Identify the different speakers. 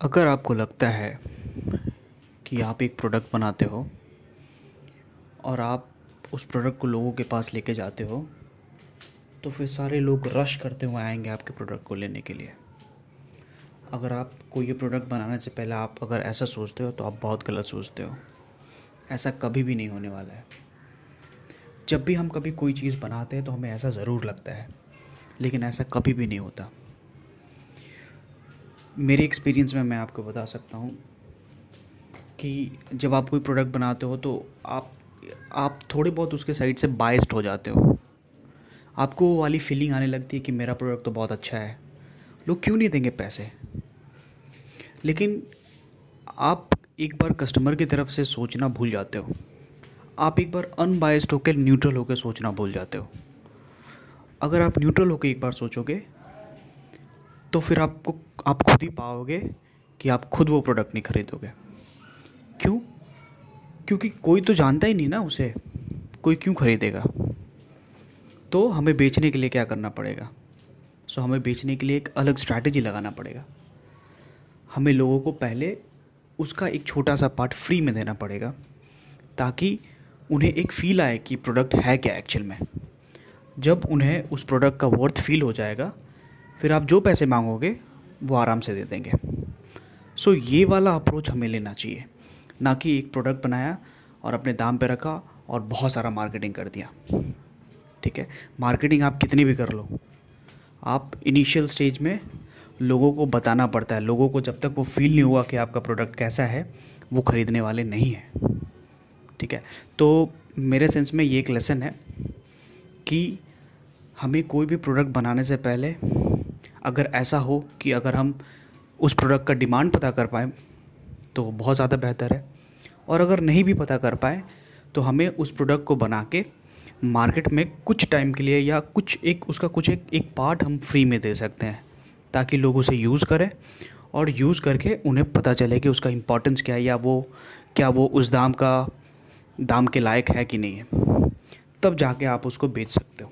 Speaker 1: अगर आपको लगता है कि आप एक प्रोडक्ट बनाते हो और आप उस प्रोडक्ट को लोगों के पास लेके जाते हो तो फिर सारे लोग रश करते हुए आएँगे आपके प्रोडक्ट को लेने के लिए। अगर आप कोई ये प्रोडक्ट बनाने से पहले आप अगर ऐसा सोचते हो तो आप बहुत गलत सोचते हो। ऐसा कभी भी नहीं होने वाला है। जब भी हम कभी कोई चीज़ बनाते हैं तो हमें ऐसा ज़रूर लगता है, लेकिन ऐसा कभी भी नहीं होता। मेरे एक्सपीरियंस में मैं आपको बता सकता हूँ कि जब आप कोई प्रोडक्ट बनाते हो तो आप आप थोड़े बहुत उसके साइड से बाइस्ड हो जाते हो। आपको वो वाली फीलिंग आने लगती है कि मेरा प्रोडक्ट तो बहुत अच्छा है। लोग क्यों नहीं देंगे पैसे? लेकिन आप एक बार कस्टमर की तरफ़ से सोचना भूल जाते हो। आप एक बार अनबाइस्ड होकर न्यूट्रल होकर सोचना भूल जाते हो। अगर आप न्यूट्रल होकर एक बार सोचोगे तो फिर आपको, आप खुद ही पाओगे कि आप खुद वो प्रोडक्ट नहीं खरीदोगे। क्यों? क्योंकि कोई तो जानता ही नहीं ना उसे, कोई क्यों खरीदेगा? तो हमें बेचने के लिए क्या करना पड़ेगा? सो हमें बेचने के लिए एक अलग स्ट्रैटेजी लगाना पड़ेगा। हमें लोगों को पहले उसका एक छोटा सा पार्ट फ्री में देना पड़ेगा, ताकि उन्हें एक फ़ील आए कि प्रोडक्ट है क्या एक्चुअल में। जब उन्हें उस प्रोडक्ट का वर्थ फील हो जाएगा फिर आप जो पैसे मांगोगे वो आराम से दे देंगे। सो so, ये वाला अप्रोच हमें लेना चाहिए। ना कि एक प्रोडक्ट बनाया और अपने दाम पे रखा और बहुत सारा मार्केटिंग कर दिया। ठीक है? मार्केटिंग आप कितनी भी कर लो आप इनिशियल स्टेज में लोगों को बताना पड़ता है। लोगों को जब तक वो फील नहीं हुआ कि आपका प्रोडक्ट कैसा है वो ख़रीदने वाले नहीं हैं। ठीक है? तो मेरे सेंस में ये एक लेसन है कि हमें कोई भी प्रोडक्ट बनाने से पहले अगर ऐसा हो कि अगर हम उस प्रोडक्ट का डिमांड पता कर पाएँ तो बहुत ज़्यादा बेहतर है। और अगर नहीं भी पता कर पाए तो हमें उस प्रोडक्ट को बना के मार्केट में कुछ टाइम के लिए या कुछ एक, उसका कुछ एक एक पार्ट हम फ्री में दे सकते हैं, ताकि लोग उसे यूज़ करें और यूज़ करके उन्हें पता चले कि उसका इम्पोर्टेंस क्या है या वो, क्या वो उस दाम का, दाम के लायक है कि नहीं है। तब जाके आप उसको बेच सकते हो।